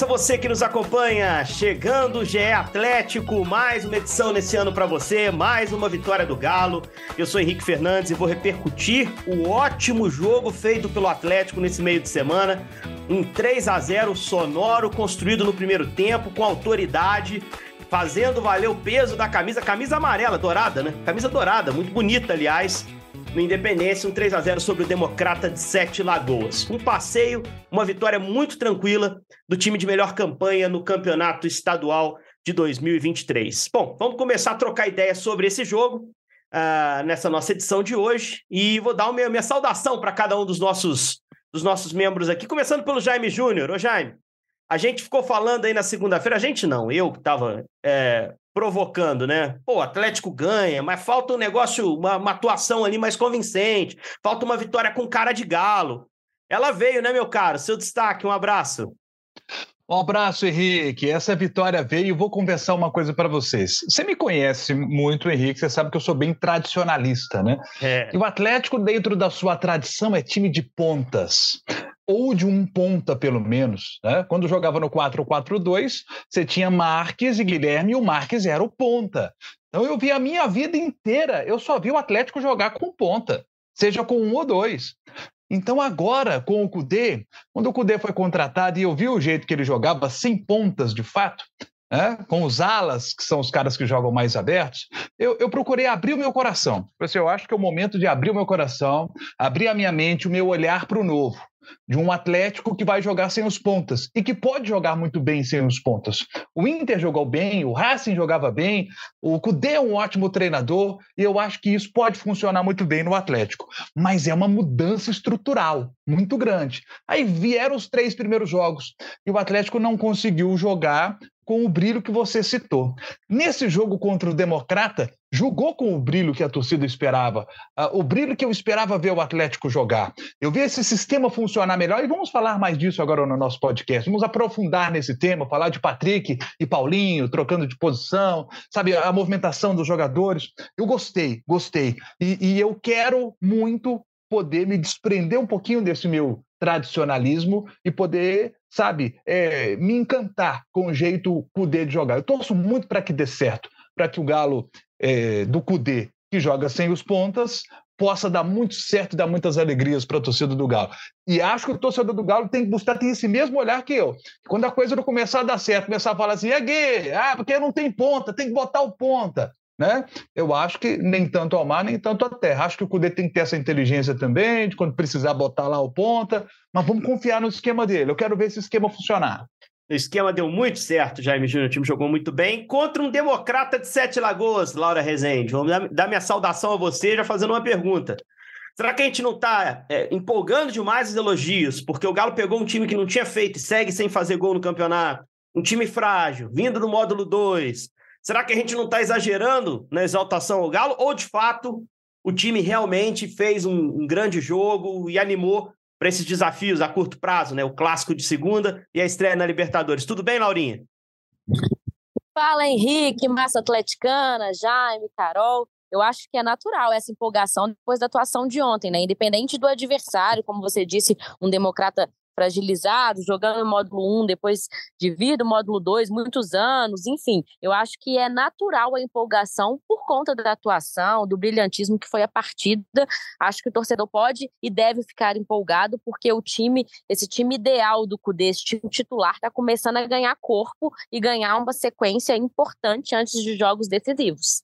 Abraço a você que nos acompanha. Chegando o GE Atlético, mais uma edição nesse ano para você, mais uma vitória do Galo. Eu sou Henrique Fernandes e vou repercutir o ótimo jogo feito pelo Atlético nesse meio de semana. Um 3 a 0 sonoro construído no primeiro tempo com autoridade, fazendo valer o peso da camisa, camisa amarela, dourada, né? Camisa dourada, muito bonita, aliás no Independência, um 3 a 0 sobre o Democrata de Sete Lagoas. Um passeio, uma vitória muito tranquila do time de melhor campanha no campeonato estadual de 2023. Bom, vamos começar a trocar ideias sobre esse jogo uh, nessa nossa edição de hoje e vou dar uma minha, saudação para cada um dos nossos, dos nossos membros aqui, começando pelo Jaime Júnior. Ô Jaime, a gente ficou falando aí na segunda-feira, a gente não, eu que estava é, provocando, né? Pô, o Atlético ganha, mas falta um negócio, uma, uma, atuação ali mais convincente, falta uma vitória com cara de galo. Ela veio, né, meu caro? Seu destaque, um abraço. Um abraço, Henrique. Essa vitória veio. Vou conversar uma coisa para vocês. Você me conhece muito, Henrique. Você sabe que eu sou bem tradicionalista, né? É. E o Atlético, dentro da sua tradição, é time de pontas ou de um ponta, pelo menos. Né? Quando jogava no 4-4-2, você tinha Marques e Guilherme, e o Marques era o ponta. Então eu vi a minha vida inteira, eu só vi o Atlético jogar com ponta, seja com um ou dois. Então, agora, com o Cudê, quando o Cudê foi contratado e eu vi o jeito que ele jogava, sem pontas de fato, com os alas, que são os caras que jogam mais abertos, eu, eu procurei abrir o meu coração. Eu acho que é o momento de abrir o meu coração, abrir a minha mente, o meu olhar para o novo de um Atlético que vai jogar sem os pontas e que pode jogar muito bem sem os pontas. O Inter jogou bem, o Racing jogava bem, o Cudê é um ótimo treinador e eu acho que isso pode funcionar muito bem no Atlético. Mas é uma mudança estrutural muito grande. Aí vieram os três primeiros jogos e o Atlético não conseguiu jogar com o brilho que você citou. Nesse jogo contra o Democrata, jogou com o brilho que a torcida esperava, uh, o brilho que eu esperava ver o Atlético jogar. Eu vi esse sistema funcionar melhor e vamos falar mais disso agora no nosso podcast. Vamos aprofundar nesse tema, falar de Patrick e Paulinho trocando de posição, sabe, a movimentação dos jogadores. Eu gostei, gostei. E, e eu quero muito poder me desprender um pouquinho desse meu tradicionalismo e poder, sabe, é, me encantar com o jeito Cudê de jogar. Eu torço muito para que dê certo, para que o Galo é, do Cudê, que joga sem os pontas, possa dar muito certo e dar muitas alegrias para a torcida do Galo. E acho que o torcedor do Galo tem que buscar ter esse mesmo olhar que eu. Quando a coisa não começar a dar certo, começar a falar assim, é gay, ah, porque não tem ponta, tem que botar o ponta. Né? Eu acho que nem tanto ao mar, nem tanto à terra. Acho que o Cudê tem que ter essa inteligência também, de quando precisar botar lá o ponta, mas vamos confiar no esquema dele. Eu quero ver esse esquema funcionar. O esquema deu muito certo, Jaime Júnior. O time jogou muito bem contra um democrata de Sete Lagoas, Laura Rezende. Vamos dar minha saudação a você já fazendo uma pergunta. Será que a gente não está é, empolgando demais os elogios? Porque o Galo pegou um time que não tinha feito e segue sem fazer gol no campeonato. Um time frágil, vindo do módulo 2, Será que a gente não está exagerando na exaltação ao Galo? Ou, de fato, o time realmente fez um, um grande jogo e animou para esses desafios a curto prazo, né? O clássico de segunda e a estreia na Libertadores. Tudo bem, Laurinha? Fala, Henrique, massa atleticana, Jaime, Carol. Eu acho que é natural essa empolgação depois da atuação de ontem, né? Independente do adversário, como você disse, um democrata fragilizado, jogando no módulo 1, depois de vir do módulo 2, muitos anos, enfim. Eu acho que é natural a empolgação por conta da atuação, do brilhantismo que foi a partida. Acho que o torcedor pode e deve ficar empolgado, porque o time, esse time ideal do CUDE, esse time titular, está começando a ganhar corpo e ganhar uma sequência importante antes de jogos decisivos.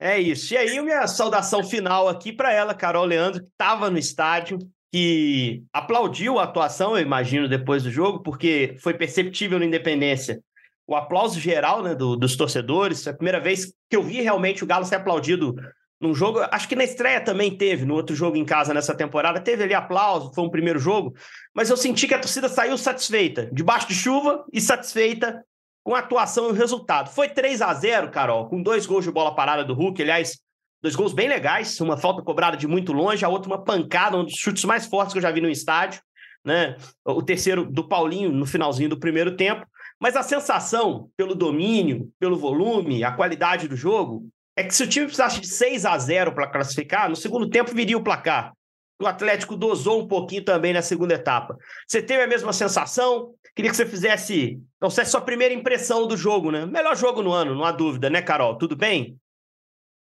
É isso. E aí, minha saudação final aqui para ela, Carol Leandro, que estava no estádio, que aplaudiu a atuação, eu imagino, depois do jogo, porque foi perceptível na Independência o aplauso geral né, do, dos torcedores. É a primeira vez que eu vi realmente o Galo ser aplaudido num jogo, acho que na estreia também teve, no outro jogo em casa nessa temporada, teve ali aplauso, foi um primeiro jogo, mas eu senti que a torcida saiu satisfeita, debaixo de chuva e satisfeita com a atuação e o resultado. Foi 3 a 0 Carol, com dois gols de bola parada do Hulk, aliás, dois gols bem legais, uma falta cobrada de muito longe, a outra uma pancada, um dos chutes mais fortes que eu já vi no estádio, né? O terceiro do Paulinho no finalzinho do primeiro tempo. Mas a sensação, pelo domínio, pelo volume, a qualidade do jogo, é que se o time precisasse de 6 a 0 para classificar, no segundo tempo viria o placar. O Atlético dosou um pouquinho também na segunda etapa. Você teve a mesma sensação? Queria que você fizesse, não sei, sua primeira impressão do jogo, né? Melhor jogo no ano, não há dúvida, né, Carol? Tudo bem?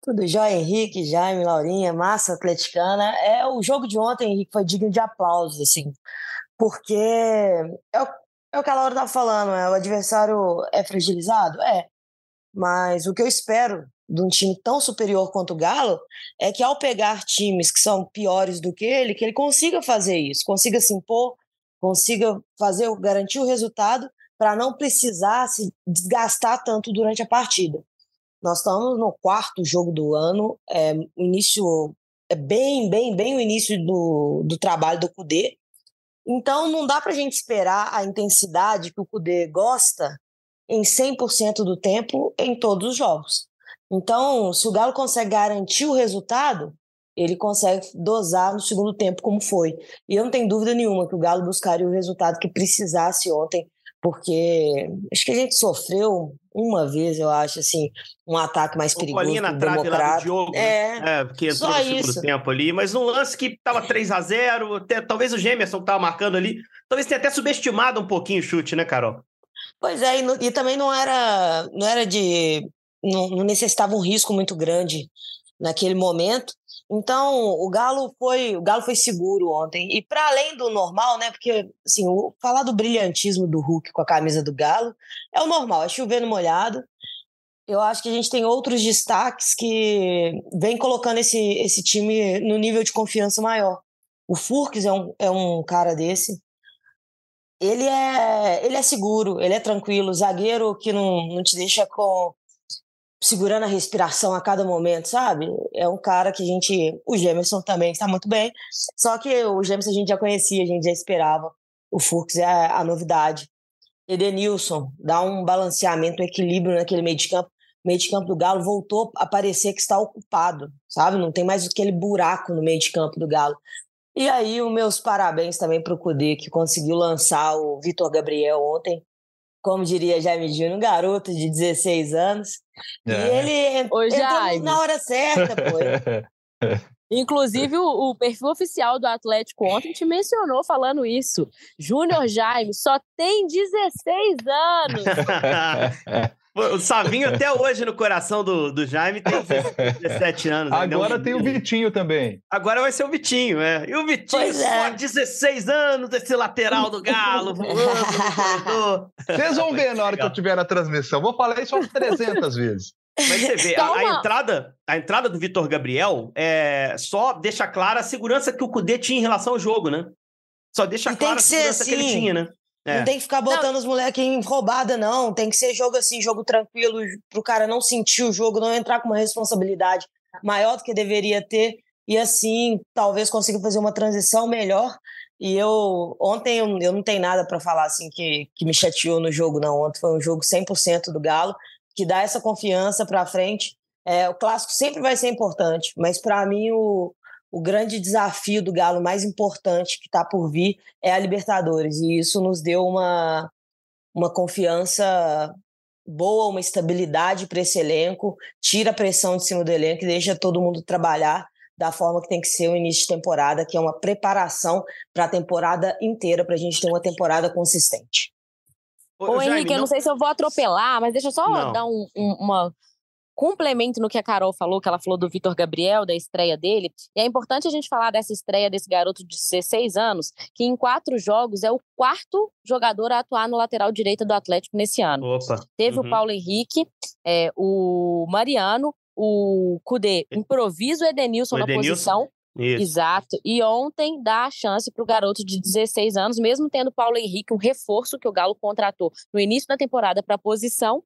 Tudo jóia, Henrique, Jaime, Laurinha, massa atleticana. É, o jogo de ontem, Henrique, foi digno de aplausos, assim, porque é o, é o que a Laura estava falando, é, o adversário é fragilizado? É, mas o que eu espero de um time tão superior quanto o Galo é que ao pegar times que são piores do que ele, que ele consiga fazer isso, consiga se impor, consiga fazer garantir o resultado para não precisar se desgastar tanto durante a partida. Nós estamos no quarto jogo do ano, é, início é bem, bem, bem o início do, do trabalho do Cudê. Então não dá para a gente esperar a intensidade que o Cudê gosta em 100% do tempo em todos os jogos. Então, se o Galo consegue garantir o resultado, ele consegue dosar no segundo tempo como foi. E eu não tenho dúvida nenhuma que o Galo buscaria o resultado que precisasse ontem, porque acho que a gente sofreu uma vez, eu acho, assim, um ataque mais perigoso. Bolinha na trave lá do Diogo, é, né? é, que entrou no segundo tempo ali, mas num lance que estava 3 a 0 até, talvez o Gemerson que estava marcando ali, talvez tenha até subestimado um pouquinho o chute, né, Carol? Pois é, e, no, e também não era, não era de não, não necessitava um risco muito grande naquele momento. Então, o Galo foi, o Galo foi seguro ontem. E para além do normal, né? Porque assim, o, falar do brilhantismo do Hulk com a camisa do Galo é o normal, é chovendo molhado. Eu acho que a gente tem outros destaques que vem colocando esse, esse time no nível de confiança maior. O Furques é um, é um cara desse. Ele é, ele é seguro, ele é tranquilo, zagueiro que não, não te deixa com, segurando a respiração a cada momento, sabe? É um cara que a gente. O Gemerson também está muito bem. Só que o Gemerson a gente já conhecia, a gente já esperava. O Fux é a, novidade. Edenilson dá um balanceamento, um equilíbrio naquele meio de campo. O meio de campo do Galo voltou a parecer que está ocupado, sabe? Não tem mais aquele buraco no meio de campo do Galo. E aí, os meus parabéns também para o Cudê, que conseguiu lançar o Vitor Gabriel ontem como diria Jaime Júnior, um garoto de 16 anos. É. E ele Ô, entrou na hora certa, pô. Inclusive, o, o, perfil oficial do Atlético ontem te mencionou falando isso. Júnior Jaime só tem 16 anos. O Savinho até hoje no coração do, do Jaime tem 17 anos. Agora tem o Vitinho também. Agora vai ser o Vitinho, é. E o Vitinho pois só é. 16 anos, esse lateral do Galo, Vocês vão ver na hora que eu tiver na transmissão. Vou falar isso umas 300 vezes. Mas você vê, a, a, entrada, a entrada do Vitor Gabriel é, só deixa clara a segurança que o Cudê tinha em relação ao jogo, né? Só deixa clara a segurança assim. que ele assim. tinha, né? É. Não tem que ficar botando não. os moleques em roubada, não. Tem que ser jogo assim, jogo tranquilo, pro cara não sentir o jogo, não entrar com uma responsabilidade maior do que deveria ter. E assim, talvez consiga fazer uma transição melhor. E eu, ontem, eu, eu não tenho nada para falar assim que, que me chateou no jogo, não. Ontem foi um jogo 100% do Galo, que dá essa confiança para frente. É, o clássico sempre vai ser importante, mas para mim o, o grande desafio do Galo mais importante que está por vir é a Libertadores. E isso nos deu uma, uma confiança boa, uma estabilidade para esse elenco, tira a pressão de cima do elenco e deixa todo mundo trabalhar da forma que tem que ser o início de temporada, que é uma preparação para a temporada inteira, para a gente ter uma temporada consistente. Ô, Ô Henrique, não... eu não sei se eu vou atropelar, mas deixa eu só não. dar um, um, uma complemento no que a Carol falou, que ela falou do Vitor Gabriel, da estreia dele. E é importante a gente falar dessa estreia desse garoto de 16 anos, que em quatro jogos é o quarto jogador a atuar no lateral direito do Atlético nesse ano. Opa. Teve uhum. o Paulo Henrique, é, o Mariano, o Cudê, improviso Edenilson, o Edenilson. na posição. Isso. Exato. E ontem dá a chance para o garoto de 16 anos, mesmo tendo Paulo Henrique, um reforço que o Galo contratou no início da temporada para a posição,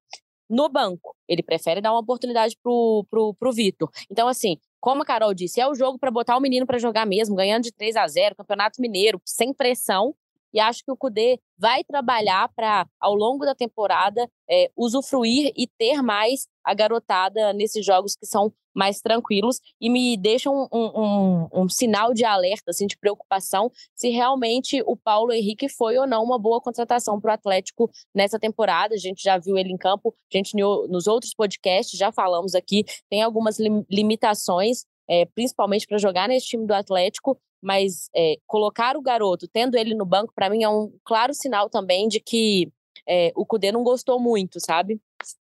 no banco. Ele prefere dar uma oportunidade pro, pro, pro Vitor. Então, assim, como a Carol disse, é o jogo para botar o menino para jogar mesmo, ganhando de 3 a 0 Campeonato Mineiro, sem pressão. E acho que o Cudê vai trabalhar para, ao longo da temporada, é, usufruir e ter mais a garotada nesses jogos que são mais tranquilos e me deixam um, um, um, sinal de alerta, assim, de preocupação, se realmente o Paulo Henrique foi ou não uma boa contratação para o Atlético nessa temporada. A gente já viu ele em campo, a gente nos outros podcasts já falamos aqui, tem algumas limitações, é, principalmente para jogar nesse time do Atlético, mas é, colocar o garoto, tendo ele no banco, para mim é um claro sinal também de que é, o Cudê não gostou muito, sabe?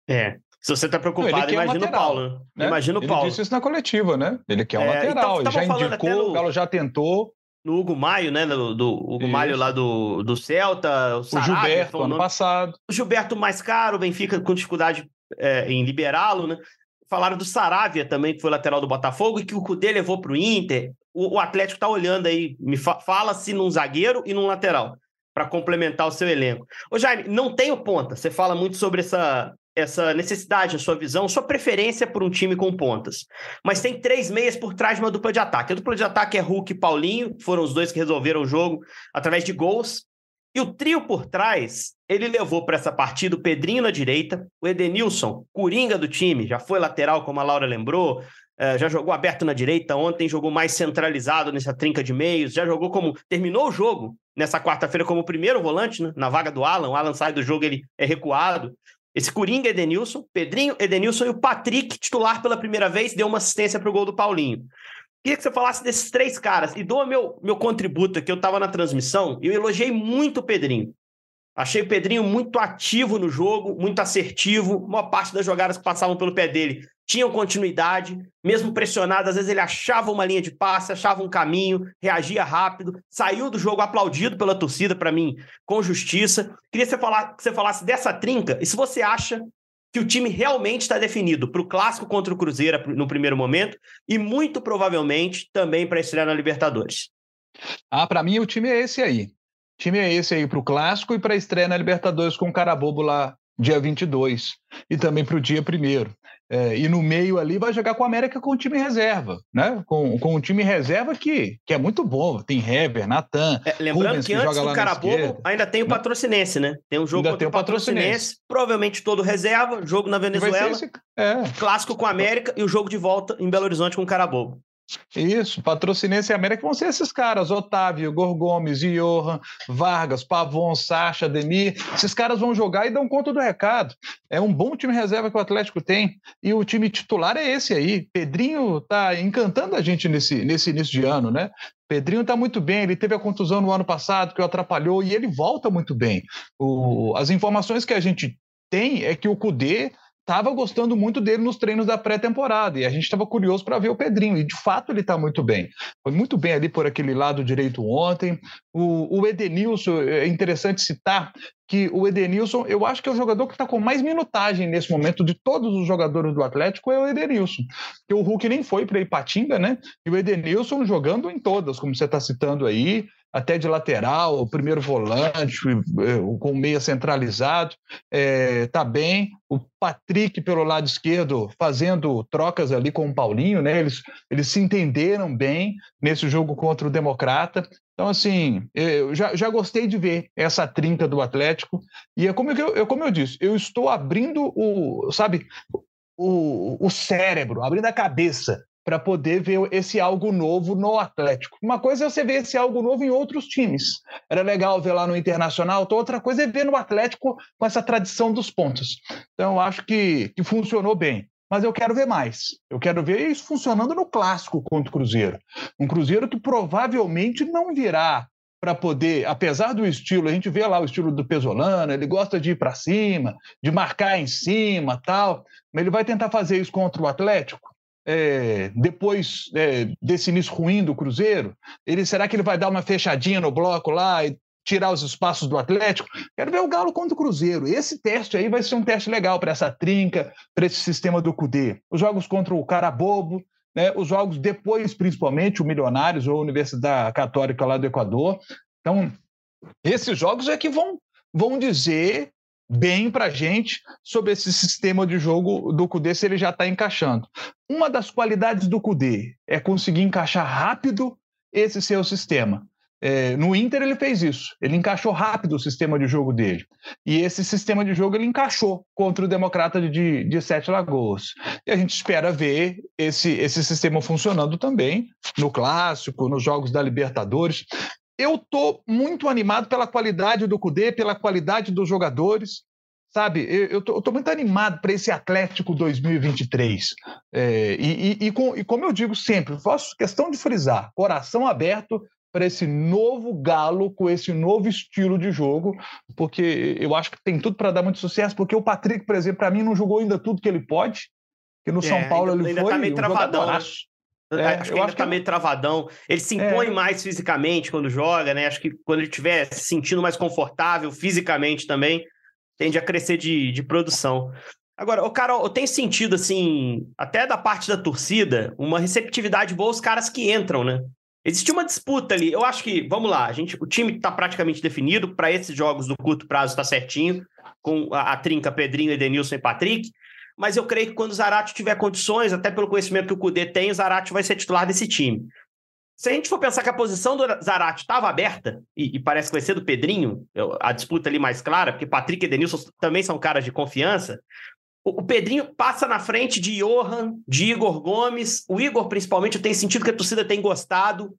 É, se você tá preocupado, imagina o Paulo. Né? Imagina o Paulo. Ele disse isso na coletiva, né? Ele quer um é, lateral, então, ele já indicou, no, o Galo já tentou. No Hugo Maio, né? Do, do Hugo isso. Maio lá do, do Celta. O, Sarabia, o Gilberto, ano passado. O Gilberto mais caro, o Benfica com dificuldade é, em liberá-lo, né? Falaram do Saravia também, que foi lateral do Botafogo, e que o Cudê levou para o Inter. O Atlético tá olhando aí, me fa fala-se num zagueiro e num lateral, para complementar o seu elenco. Ô Jaime, não tenho ponta. Você fala muito sobre essa, essa necessidade, a sua visão, sua preferência por um time com pontas. Mas tem três meias por trás de uma dupla de ataque. A dupla de ataque é Hulk e Paulinho, foram os dois que resolveram o jogo através de gols. E o trio por trás, ele levou para essa partida o Pedrinho na direita, o Edenilson, coringa do time, já foi lateral, como a Laura lembrou, eh, já jogou aberto na direita, ontem jogou mais centralizado nessa trinca de meios, já jogou como. terminou o jogo nessa quarta-feira como primeiro volante, né, na vaga do Alan. O Alan sai do jogo, ele é recuado. Esse Coringa Edenilson, Pedrinho, Edenilson e o Patrick, titular pela primeira vez, deu uma assistência para o gol do Paulinho. Queria que você falasse desses três caras e dou meu, meu contributo aqui. Eu estava na transmissão e eu elogiei muito o Pedrinho. Achei o Pedrinho muito ativo no jogo, muito assertivo. Uma parte das jogadas que passavam pelo pé dele tinham continuidade, mesmo pressionado, às vezes ele achava uma linha de passe, achava um caminho, reagia rápido, saiu do jogo aplaudido pela torcida, para mim, com justiça. Queria que você, falar, que você falasse dessa trinca e se você acha que o time realmente está definido para o clássico contra o Cruzeiro no primeiro momento e muito provavelmente também para estrear na Libertadores. Ah, para mim o time é esse aí. O time é esse aí para o clássico e para a estreia na Libertadores com o Carabobo lá dia 22 e também para o dia primeiro. É, e no meio ali vai jogar com a América com o time reserva, né? Com, com o time reserva que, que é muito bom. Tem Hever, Natan. É, lembrando Rubens, que, que antes do Carabobo ainda tem o Patrocinense, né? Tem um jogo ainda contra o Patrocinense, patrocinense, provavelmente todo reserva, jogo na Venezuela, esse... é. clássico com a América e o jogo de volta em Belo Horizonte com o Carabobo. Isso, Patrocinense e América vão ser esses caras: Otávio, Gorgomes, Johan, Vargas, Pavon, Sacha, Demir. Esses caras vão jogar e dão conta do recado. É um bom time reserva que o Atlético tem. E o time titular é esse aí. Pedrinho tá encantando a gente nesse, nesse início de ano, né? Pedrinho está muito bem, ele teve a contusão no ano passado que o atrapalhou e ele volta muito bem. O, as informações que a gente tem é que o Cudê estava gostando muito dele nos treinos da pré-temporada e a gente estava curioso para ver o Pedrinho e de fato ele está muito bem. Foi muito bem ali por aquele lado direito ontem. O, o Edenilson, é interessante citar que o Edenilson, eu acho que é o jogador que está com mais minutagem nesse momento de todos os jogadores do Atlético é o Edenilson. Porque o Hulk nem foi para Ipatinga, né? E o Edenilson jogando em todas, como você está citando aí, até de lateral, o primeiro volante, é, com meia centralizado, é, tá bem. O Patrick pelo lado esquerdo fazendo trocas ali com o Paulinho, né? Eles, eles se entenderam bem nesse jogo contra o Democrata. Então, assim, eu já, já gostei de ver essa trinca do Atlético. E é como eu, como eu disse, eu estou abrindo o, sabe, o, o cérebro, abrindo a cabeça para poder ver esse algo novo no Atlético. Uma coisa é você ver esse algo novo em outros times. Era legal ver lá no Internacional, outra coisa é ver no Atlético com essa tradição dos pontos. Então, acho que, que funcionou bem. Mas eu quero ver mais. Eu quero ver isso funcionando no clássico contra o Cruzeiro. Um Cruzeiro que provavelmente não virá para poder, apesar do estilo, a gente vê lá o estilo do Pesolano, ele gosta de ir para cima, de marcar em cima, tal, mas ele vai tentar fazer isso contra o Atlético é, depois é, desse início ruim do Cruzeiro? Ele será que ele vai dar uma fechadinha no bloco lá e tirar os espaços do Atlético? Quero ver o Galo contra o Cruzeiro. Esse teste aí vai ser um teste legal para essa trinca, para esse sistema do Cudê. Os jogos contra o Carabobo, né, os jogos depois, principalmente, o Milionários ou a Universidade Católica lá do Equador. Então, esses jogos é que vão, vão dizer bem para a gente sobre esse sistema de jogo do Cudê, se ele já está encaixando. Uma das qualidades do Cudê é conseguir encaixar rápido esse seu sistema. É, no Inter ele fez isso, ele encaixou rápido o sistema de jogo dele. E esse sistema de jogo ele encaixou contra o Democrata de, de Sete Lagoas. E a gente espera ver esse, esse sistema funcionando também no Clássico, nos Jogos da Libertadores. Eu estou muito animado pela qualidade do Cudê, pela qualidade dos jogadores. Sabe, eu estou muito animado para esse Atlético 2023. É, e, e, e, com, e como eu digo sempre, faço questão de frisar: coração aberto para esse novo Galo com esse novo estilo de jogo, porque eu acho que tem tudo para dar muito sucesso, porque o Patrick, por exemplo, para mim não jogou ainda tudo que ele pode, que no é, São Paulo ainda, ele ainda foi tá meio travadão, né? É, acho que ainda tá meio travadão. Ele se impõe é. mais fisicamente quando joga, né? Acho que quando ele estiver se sentindo mais confortável fisicamente também, tende a crescer de, de produção. Agora, o Carol, eu tenho sentido, assim, até da parte da torcida, uma receptividade boa os caras que entram, né? Existe uma disputa ali. Eu acho que, vamos lá, a gente, o time está praticamente definido. Para esses jogos do curto prazo está certinho, com a, a, trinca Pedrinho, Edenilson e Patrick. Mas eu creio que quando o Zarate tiver condições, até pelo conhecimento que o Cudê tem, o Zarate vai ser titular desse time. Se a gente for pensar que a posição do Zarate estava aberta, e, e, parece que vai ser do Pedrinho, a disputa ali mais clara, porque Patrick e Edenilson também são caras de confiança, o Pedrinho passa na frente de Johan, de Igor Gomes. O Igor, principalmente, eu tenho sentido que a torcida tem gostado.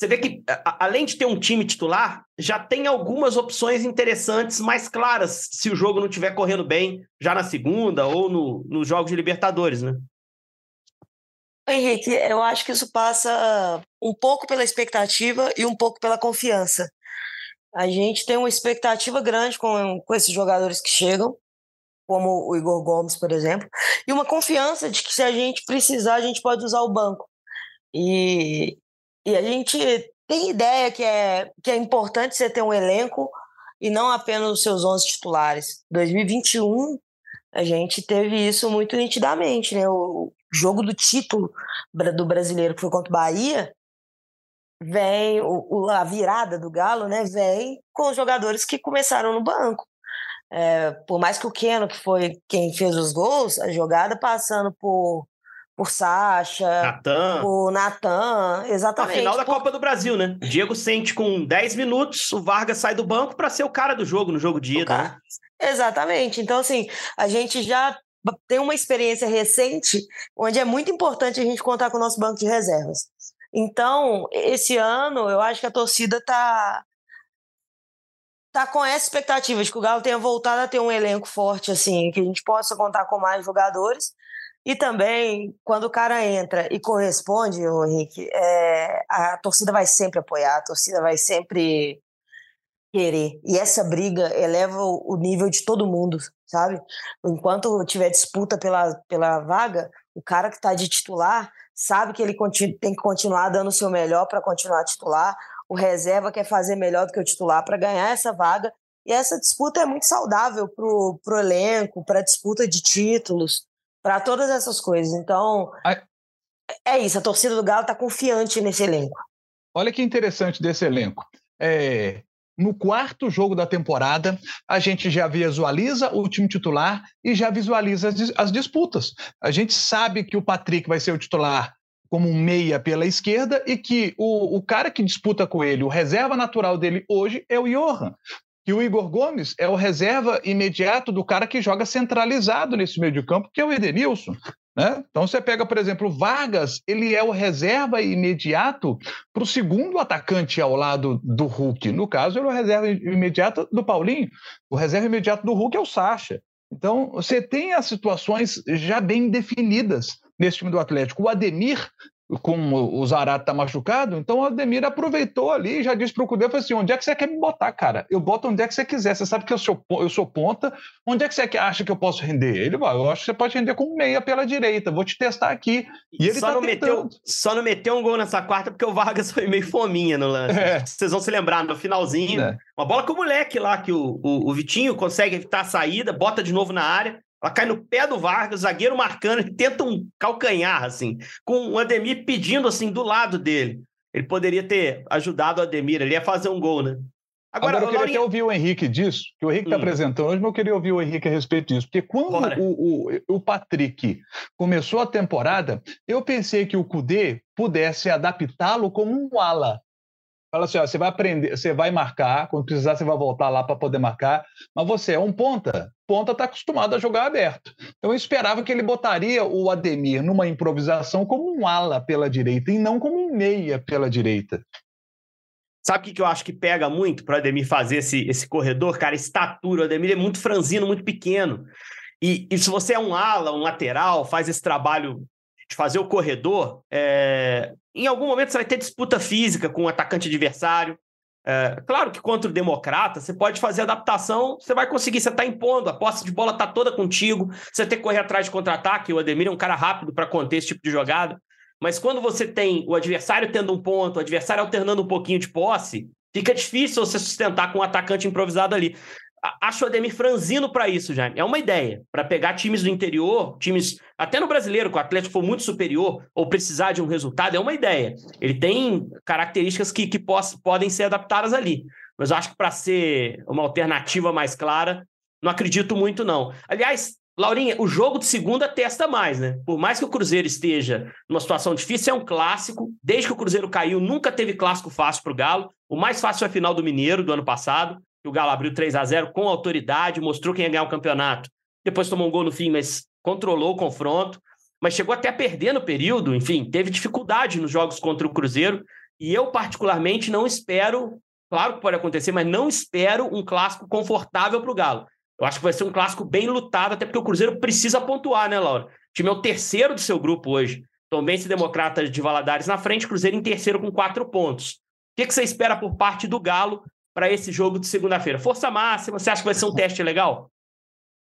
Você vê que, além de ter um time titular, já tem algumas opções interessantes, mais claras, se o jogo não estiver correndo bem, já na segunda ou no, nos jogos de Libertadores, né? Henrique, eu acho que isso passa um pouco pela expectativa e um pouco pela confiança. A gente tem uma expectativa grande com, com esses jogadores que chegam como o Igor Gomes, por exemplo, e uma confiança de que se a gente precisar, a gente pode usar o banco. E, e a gente tem ideia que é, que é importante você ter um elenco e não apenas os seus 11 titulares. 2021, a gente teve isso muito nitidamente, né? O jogo do título do brasileiro, que foi contra o Bahia, vem, o, a virada do Galo, né? Vem com os jogadores que começaram no banco. É, por mais que o Keno, que foi quem fez os gols, a jogada passando por, por Sacha, Natan. por Natan, exatamente. A final da Copa do Brasil, né? Diego sente com 10 minutos, o Vargas sai do banco para ser o cara do jogo, no jogo de ida. Né? Exatamente. Então, assim, a gente já tem uma experiência recente onde é muito importante a gente contar com o nosso banco de reservas. Então, esse ano, eu acho que a torcida está tá com essa expectativa de que o Galo tenha voltado a ter um elenco forte, assim, que a gente possa contar com mais jogadores. E também, quando o cara entra e corresponde, o Henrique, é, a torcida vai sempre apoiar, a torcida vai sempre querer. E essa briga eleva o, nível de todo mundo, sabe? Enquanto tiver disputa pela, pela vaga, o cara que está de titular sabe que ele tem que continuar dando o seu melhor para continuar titular o reserva quer fazer melhor do que o titular para ganhar essa vaga. E essa disputa é muito saudável para o elenco, para a disputa de títulos, para todas essas coisas. Então, é isso. A torcida do Galo está confiante nesse elenco. Olha que interessante desse elenco. É, no quarto jogo da temporada, a gente já visualiza o time titular e já visualiza as, as disputas. A gente sabe que o Patrick vai ser o titular como um meia pela esquerda e que o, o cara que disputa com ele, o reserva natural dele hoje é o Johan. E o Igor Gomes é o reserva imediato do cara que joga centralizado nesse meio de campo, que é o Edenilson. Né? Então você pega, por exemplo, o Vargas, ele é o reserva imediato para o segundo atacante ao lado do Hulk. No caso, ele é o reserva imediato do Paulinho. O reserva imediato do Hulk é o Sacha. Então você tem as situações já bem definidas nesse time do Atlético. O Ademir, como o Zarato tá machucado, então o Ademir aproveitou ali e já disse pro Cudê, falou assim, onde é que você quer me botar, cara? Eu boto onde é que você quiser, você sabe que eu sou, eu sou ponta, onde é que você acha que eu posso render? Ele vai, eu acho que você pode render com meia pela direita, vou te testar aqui. E ele só, tá não meteu, só não meteu um gol nessa quarta porque o Vargas foi meio fominha no lance. É. Vocês vão se lembrar, no finalzinho, é. uma bola com o moleque lá, que o, o, o Vitinho consegue evitar a saída, bota de novo na área, ela cai no pé do Vargas, zagueiro marcando, ele tenta um calcanhar, assim, com o Ademir pedindo, assim, do lado dele. Ele poderia ter ajudado o Ademir, ele ia fazer um gol, né? Agora, Agora eu queria Laurinha... até ouvir o Henrique disso, que o Henrique está hum. apresentando hoje, mas eu queria ouvir o Henrique a respeito disso. Porque quando o, o, o Patrick começou a temporada, eu pensei que o Cudê pudesse adaptá-lo como um ala. Fala assim, ó, você vai aprender, você vai marcar, quando precisar você vai voltar lá para poder marcar, mas você é um ponta. Ponta está acostumado a jogar aberto. Então eu esperava que ele botaria o Ademir numa improvisação como um ala pela direita e não como um meia pela direita. Sabe o que, que eu acho que pega muito para o Ademir fazer esse, esse corredor? Cara, estatura. O Ademir é muito franzino, muito pequeno. E, e, se você é um ala, um lateral, faz esse trabalho de fazer o corredor, é... em algum momento você vai ter disputa física com o atacante adversário. É... claro que contra o Democrata, você pode fazer adaptação, você vai conseguir, você está impondo, a posse de bola está toda contigo, você tem que correr atrás de contra-ataque. O Ademir é um cara rápido para conter esse tipo de jogada. Mas quando você tem o adversário tendo um ponto, o adversário alternando um pouquinho de posse, fica difícil você sustentar com um atacante improvisado ali. Acho o Ademir franzino para isso, Jaime. É uma ideia, para pegar times do interior, times até no brasileiro, que o Atlético for muito superior ou precisar de um resultado, é uma ideia. Ele tem características que, que podem ser adaptadas ali. Mas eu acho que para ser uma alternativa mais clara, não acredito muito, não. Aliás, Laurinha, o jogo de segunda testa mais, né? Por mais que o Cruzeiro esteja numa situação difícil, é um clássico. Desde que o Cruzeiro caiu, nunca teve clássico fácil para o Galo. O mais fácil é a final do Mineiro do ano passado, que o Galo abriu 3 a 0 com autoridade, mostrou quem ia ganhar o campeonato. Depois tomou um gol no fim, mas controlou o confronto. Mas chegou até a perder no período, enfim, teve dificuldade nos jogos contra o Cruzeiro. E eu, particularmente, não espero, claro que pode acontecer, mas não espero um clássico confortável para o Galo. Eu acho que vai ser um clássico bem lutado, até porque o Cruzeiro precisa pontuar, né, Laura? O time é o terceiro do seu grupo hoje. Também se Democrata de Valadares na frente, Cruzeiro em terceiro com quatro pontos. O que, que você espera por parte do Galo para esse jogo de segunda-feira? Força máxima, você acha que vai ser um teste legal?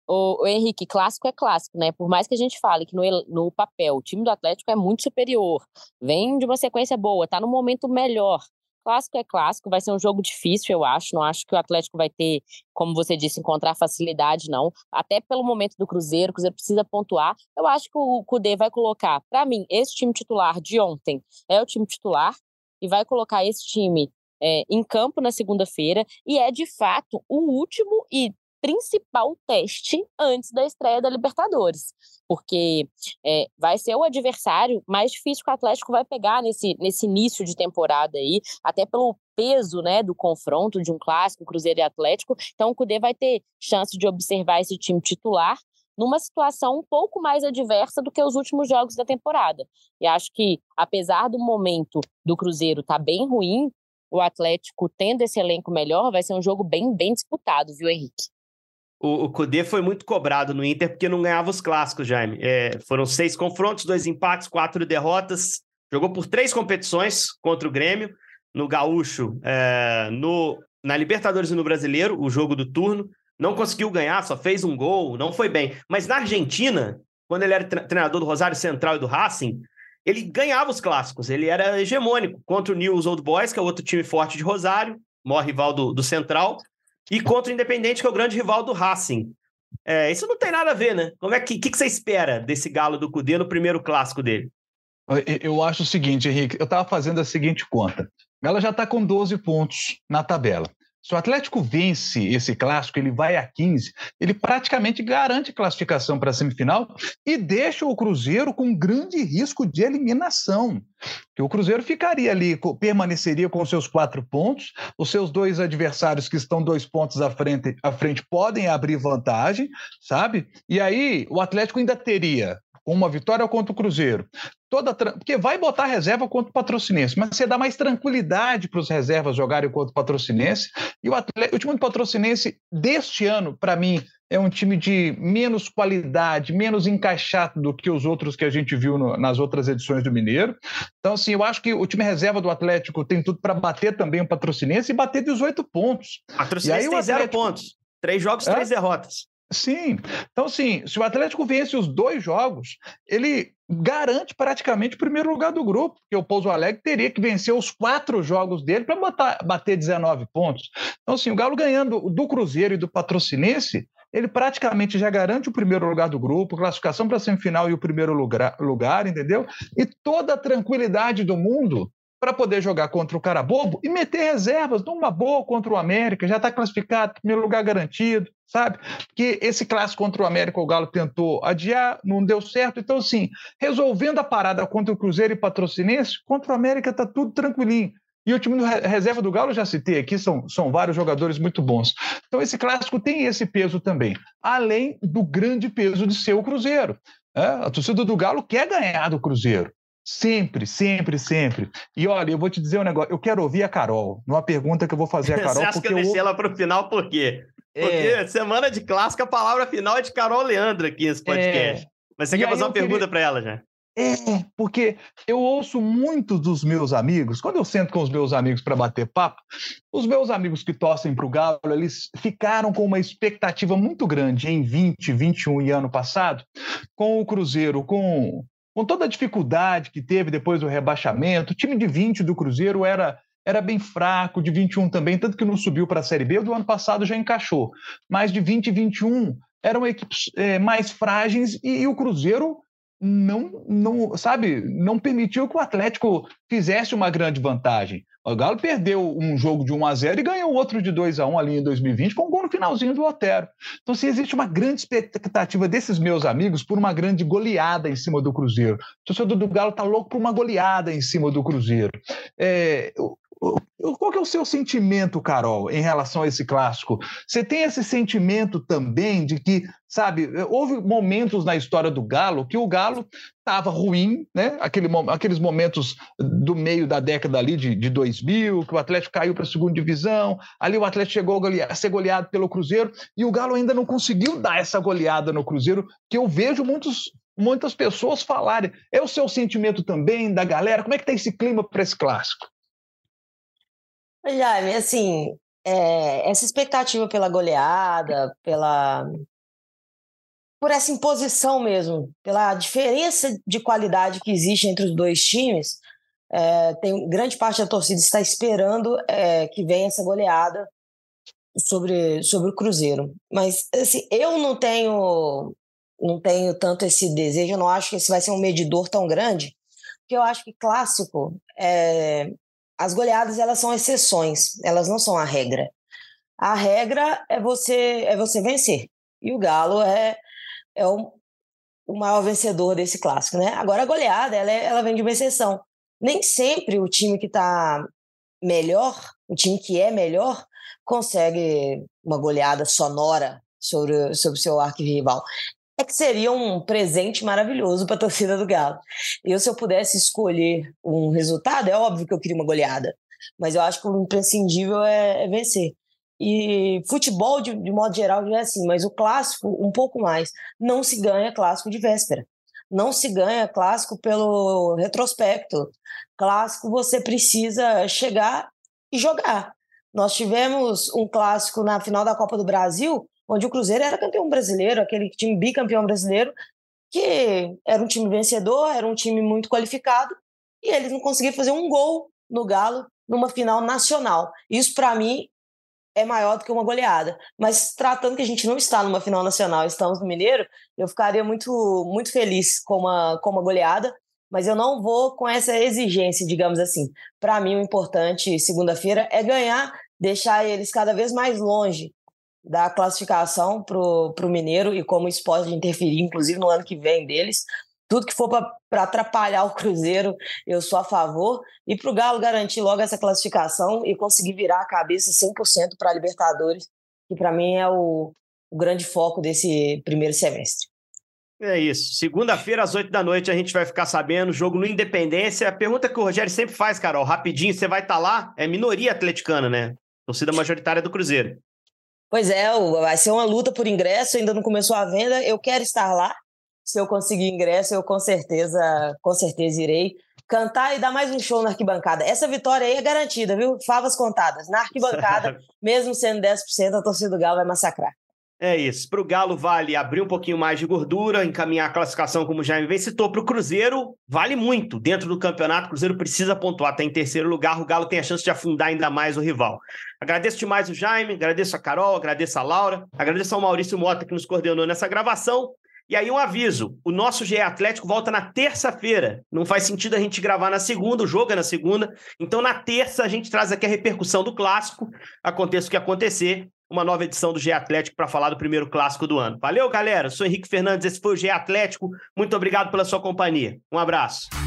O, Henrique, clássico é clássico, né? Por mais que a gente fale que no, no papel o time do Atlético é muito superior, vem de uma sequência boa, tá no momento melhor. Clássico é clássico, vai ser um jogo difícil, eu acho. Não acho que o Atlético vai ter, como você disse, encontrar facilidade, não. Até pelo momento do Cruzeiro, o Cruzeiro precisa pontuar. Eu acho que o Cudê vai colocar, para mim, esse time titular de ontem é o time titular e vai colocar esse time é, em campo na segunda-feira e é de fato o último e principal teste antes da estreia da Libertadores, porque é, vai ser o adversário mais difícil que o Atlético vai pegar nesse, nesse início de temporada aí, até pelo peso né, do confronto de um clássico, Cruzeiro e Atlético. Então o Cudê vai ter chance de observar esse time titular numa situação um pouco mais adversa do que os últimos jogos da temporada. E acho que, apesar do momento do Cruzeiro estar tá bem ruim, o Atlético tendo esse elenco melhor, vai ser um jogo bem, bem disputado, viu, Henrique? o, o Kudê foi muito cobrado no Inter porque não ganhava os clássicos, Jaime. É, foram seis confrontos, dois empates, quatro derrotas. Jogou por três competições contra o Grêmio, no Gaúcho, é, no, na Libertadores e no Brasileiro, o jogo do turno. Não conseguiu ganhar, só fez um gol, não foi bem. Mas na Argentina, quando ele era treinador do Rosário Central e do Racing, ele ganhava os clássicos, ele era hegemônico contra o News Old Boys, que é outro time forte de Rosário, maior rival do, do Central, e contra o Independente, que é o grande rival do Racing. É, isso não tem nada a ver, né? Como é que, que, que você espera desse galo do Cudê no primeiro clássico dele? Eu acho o seguinte, Henrique, eu estava fazendo a seguinte conta. Ela já está com 12 pontos na tabela. Se o Atlético vence esse clássico, ele vai a 15, ele praticamente garante classificação para a semifinal e deixa o Cruzeiro com grande risco de eliminação. Que o Cruzeiro ficaria ali, permaneceria com seus quatro pontos, os seus dois adversários que estão dois pontos à frente, à frente podem abrir vantagem, sabe? E aí o Atlético ainda teria uma vitória contra o Cruzeiro, toda porque vai botar reserva contra o Patrocinense, mas você dá mais tranquilidade para os reservas jogarem contra o Patrocinense. E o, atleta, o time do Patrocinense deste ano, para mim, é um time de menos qualidade, menos encaixado do que os outros que a gente viu no, nas outras edições do Mineiro. Então, assim, eu acho que o time reserva do Atlético tem tudo para bater também o Patrocinense e bater 18 pontos. Patrocinense e aí, tem Atlético... zero pontos. Três jogos, é? três derrotas. Sim. Então, assim, se o Atlético vence os dois jogos, ele garante praticamente o primeiro lugar do grupo, porque o Pouso Alegre teria que vencer os quatro jogos dele para bater 19 pontos. Então, assim, o Galo ganhando do Cruzeiro e do Patrocinense, ele praticamente já garante o primeiro lugar do grupo, classificação para a semifinal e o primeiro lugar, lugar, entendeu? E toda a tranquilidade do mundo para poder jogar contra o cara bobo e meter reservas numa boa contra o América, já está classificado, primeiro lugar garantido, sabe? Porque esse clássico contra o América, o Galo tentou adiar, não deu certo. Então, assim, resolvendo a parada contra o Cruzeiro e Patrocinense, contra o América está tudo tranquilinho. E o time do reserva do Galo, já citei aqui, são, são vários jogadores muito bons. Então, esse clássico tem esse peso também, além do grande peso de ser o Cruzeiro. É, a torcida do Galo quer ganhar do Cruzeiro. Sempre, sempre, sempre. E olha, eu vou te dizer um negócio. Eu quero ouvir a Carol. Numa pergunta que eu vou fazer a Carol. Você acha que eu deixei eu... ela para o final por quê? Porque é... semana de clássico, a palavra final é de Carol Leandro aqui nesse podcast. É... Mas você e quer fazer uma queria... pergunta para ela já? É, porque eu ouço muitos dos meus amigos, quando eu sento com os meus amigos para bater papo, os meus amigos que torcem para o Galo, eles ficaram com uma expectativa muito grande em 20, 21 e ano passado, com o Cruzeiro, com, com toda a dificuldade que teve depois do rebaixamento. O time de 20 do Cruzeiro era era bem fraco, de 21 também, tanto que não subiu para a Série B, do ano passado já encaixou. Mas de 20 e 21 eram equipes é, mais frágeis e, e, o Cruzeiro não, não, sabe, não permitiu que o Atlético fizesse uma grande vantagem. O Galo perdeu um jogo de 1 a 0 e ganhou outro de 2 a 1 ali em 2020 com um gol no finalzinho do Otero. Então, se existe uma grande expectativa desses meus amigos por uma grande goleada em cima do Cruzeiro. O torcedor do Galo está louco por uma goleada em cima do Cruzeiro. É, qual que é o seu sentimento, Carol, em relação a esse clássico? Você tem esse sentimento também de que, sabe, houve momentos na história do Galo que o Galo estava ruim, né? Aquele, aqueles momentos do meio da década ali de, de 2000, que o Atlético caiu para a segunda divisão, ali o Atlético chegou a ser goleado pelo Cruzeiro e o Galo ainda não conseguiu dar essa goleada no Cruzeiro, que eu vejo muitos muitas pessoas falarem. É o seu sentimento também da galera? Como é que está esse clima para esse clássico? Jaime, assim, é, essa expectativa pela goleada, pela por essa imposição mesmo, pela diferença de qualidade que existe entre os dois times, é, tem grande parte da torcida está esperando é, que venha essa goleada sobre, sobre o Cruzeiro. Mas assim, eu não tenho não tenho tanto esse desejo, não acho que esse vai ser um medidor tão grande, porque eu acho que clássico é, as goleadas elas são exceções, elas não são a regra. A regra é você é você vencer. E o Galo é, é o, o maior vencedor desse clássico, né? Agora a goleada ela, é, ela vem de uma exceção. Nem sempre o time que está melhor, o time que é melhor, consegue uma goleada sonora sobre, sobre o seu arquirrival é que seria um presente maravilhoso para a torcida do Galo. Eu, se eu pudesse escolher um resultado, é óbvio que eu queria uma goleada, mas eu acho que o imprescindível é, é vencer. E futebol, de, de modo geral, já é assim, mas o clássico, um pouco mais. Não se ganha clássico de véspera. Não se ganha clássico pelo retrospecto. Clássico você precisa chegar e jogar. Nós tivemos um clássico na final da Copa do Brasil onde o Cruzeiro era campeão brasileiro, aquele time bicampeão brasileiro, que era um time vencedor, era um time muito qualificado, e eles não conseguiam fazer um gol no Galo numa final nacional. Isso, para mim, é maior do que uma goleada. Mas tratando que a gente não está numa final nacional, estamos no Mineiro, eu ficaria muito, muito feliz com uma, com uma goleada, mas eu não vou com essa exigência, digamos assim. Para mim, o importante segunda-feira é ganhar, deixar eles cada vez mais longe da classificação para o Mineiro e como isso pode interferir, inclusive no ano que vem deles. Tudo que for para atrapalhar o Cruzeiro, eu sou a favor. E para o Galo garantir logo essa classificação e conseguir virar a cabeça 100% para a Libertadores, que para mim é o, o grande foco desse primeiro semestre. É isso. Segunda-feira, às 8 da noite, a gente vai ficar sabendo. Jogo no Independência. A pergunta que o Rogério sempre faz, Carol, rapidinho, você vai estar tá lá? É minoria atleticana, né? Torcida majoritária do Cruzeiro. Pois é, vai ser uma luta por ingresso, ainda não começou a venda. Eu quero estar lá. Se eu conseguir ingresso, eu com certeza, com certeza irei cantar e dar mais um show na arquibancada. Essa vitória aí é garantida, viu? Favas contadas. Na arquibancada, mesmo sendo 10%, a torcida do Galo vai massacrar. É isso. Para o Galo vale abrir um pouquinho mais de gordura, encaminhar a classificação como já me citou. Para o Cruzeiro, vale muito. Dentro do campeonato, o Cruzeiro precisa pontuar. Está em terceiro lugar, o Galo tem a chance de afundar ainda mais o rival. Agradeço demais o Jaime, agradeço a Carol, agradeço a Laura, agradeço ao Maurício Mota que nos coordenou nessa gravação. E aí um aviso, o nosso GE Atlético volta na terça-feira. Não faz sentido a gente gravar na segunda, o jogo é na segunda. Então na terça a gente traz aqui a repercussão do clássico, aconteça o que acontecer, uma nova edição do GE Atlético para falar do primeiro clássico do ano. Valeu, galera. Sou Henrique Fernandes, esse foi o GE Atlético. Muito obrigado pela sua companhia. Um abraço.